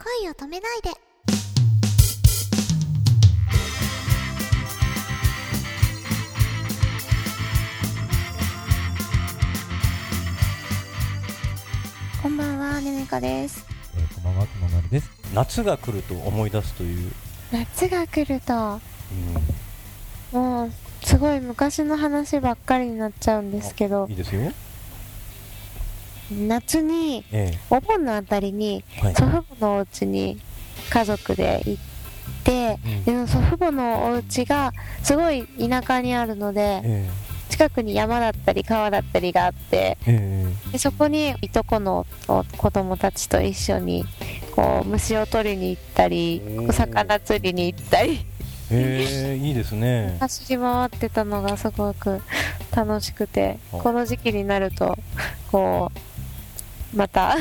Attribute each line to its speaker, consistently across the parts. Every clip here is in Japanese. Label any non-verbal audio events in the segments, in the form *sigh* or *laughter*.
Speaker 1: 恋を止めないで。こんばんはねねかです。
Speaker 2: えー、こんばんは、くままるです。夏が来ると思い出すという、
Speaker 1: 夏が来ると。
Speaker 2: うん、
Speaker 1: もうすごい昔の話ばっかりになっちゃうんですけど。
Speaker 2: いいですよ。
Speaker 1: 夏に
Speaker 2: え
Speaker 1: お盆のあたりに。祖父母のお家に家族で行って
Speaker 2: うん。
Speaker 1: で祖父母のお家がすごい田舎にあるので
Speaker 2: え
Speaker 1: 近くに山だったり川だったりがあって
Speaker 2: ええ。
Speaker 1: でそこにいとこのお子供たちと一緒にこう虫を取りに行ったり魚釣りに行ったり。
Speaker 2: えええいいですね。
Speaker 1: 走り回ってたのがすごく楽しくて
Speaker 2: あ。
Speaker 1: この時期になるとこうまた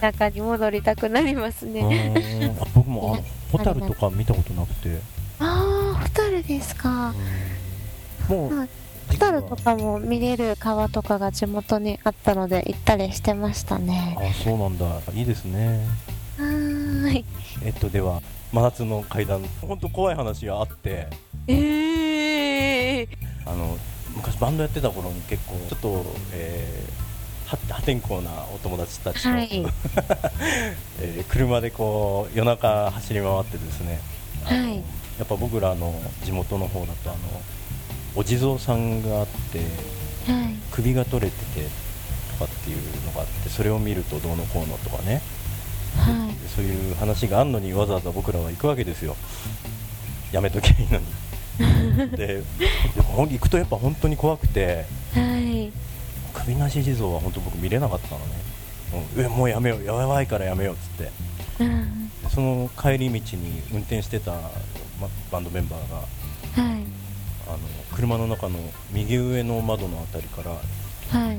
Speaker 1: 田舎に戻りたくなります
Speaker 2: う
Speaker 1: ね。
Speaker 2: あ僕もあのホタルとか見たことなくて、
Speaker 1: ああホタルですか。
Speaker 2: もう
Speaker 1: はいホタルとかも見れる川とかが地元にあったので行ったりしてましたね。
Speaker 2: あそうなんだ。いいですね。
Speaker 1: はーい。
Speaker 2: えっとでは真夏の階段本当怖い話があって、
Speaker 1: ええ
Speaker 2: あの昔バンドやってた頃に結構ちょっと、えーは破天荒なお友達たちと、
Speaker 1: はい。*laughs*
Speaker 2: えー車でこう夜中走り回ってですね、
Speaker 1: はい
Speaker 2: やっぱ僕らの地元の方だとあのお地蔵さんがあって
Speaker 1: はい。
Speaker 2: 首が取れててとかっていうのがあってそれを見るとどうのこうのとかね
Speaker 1: は
Speaker 2: でそういう話があんのにわざわざ僕らは行くわけですよやめときゃいいのに *laughs* で行くとやっぱ本当に怖くて
Speaker 1: い。はい。
Speaker 2: 首なし地蔵は本当僕見れなかったのね、うん、えもうやめようやばいからやめようっつって
Speaker 1: うん。
Speaker 2: でその帰り道に運転してた、ま、バンドメンバーが
Speaker 1: はい。
Speaker 2: あの車の中の右上の窓のあたりから
Speaker 1: はい。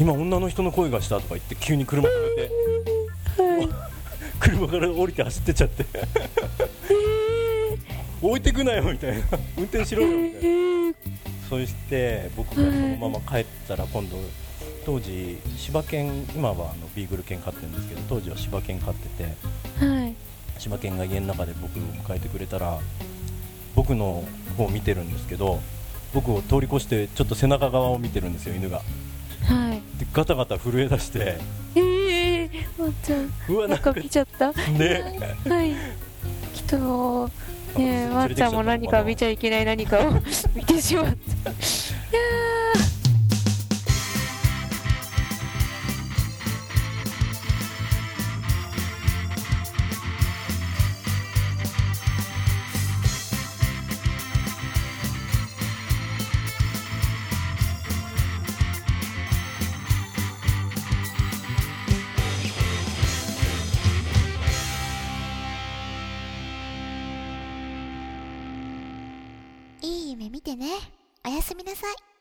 Speaker 2: 今女の人の声がしたとか言って急に車止めて
Speaker 1: はい。*laughs*
Speaker 2: 車から降りて走ってっちゃって *laughs* 置いてくなよみたいな運転しろよみたいなそして僕がそのまま帰ったら今度当時柴犬今はあのビーグル犬飼ってるんですけど当時は柴犬飼ってて
Speaker 1: はい。
Speaker 2: 柴犬が家の中で僕を迎えてくれたら僕の方を見てるんですけど僕を通り越してちょっと背中側を見てるんですよ犬が
Speaker 1: はい。
Speaker 2: でガタガタ震え出して
Speaker 1: ええワンちゃん。
Speaker 2: うわなんんか
Speaker 1: 見ちゃった？
Speaker 2: ね
Speaker 1: はい。きっと、ねえ、ワンちゃんも何か見ち
Speaker 2: ゃ
Speaker 1: いけない何かを *laughs* 見てしまった。
Speaker 3: い夢見てね。おやすみなさい。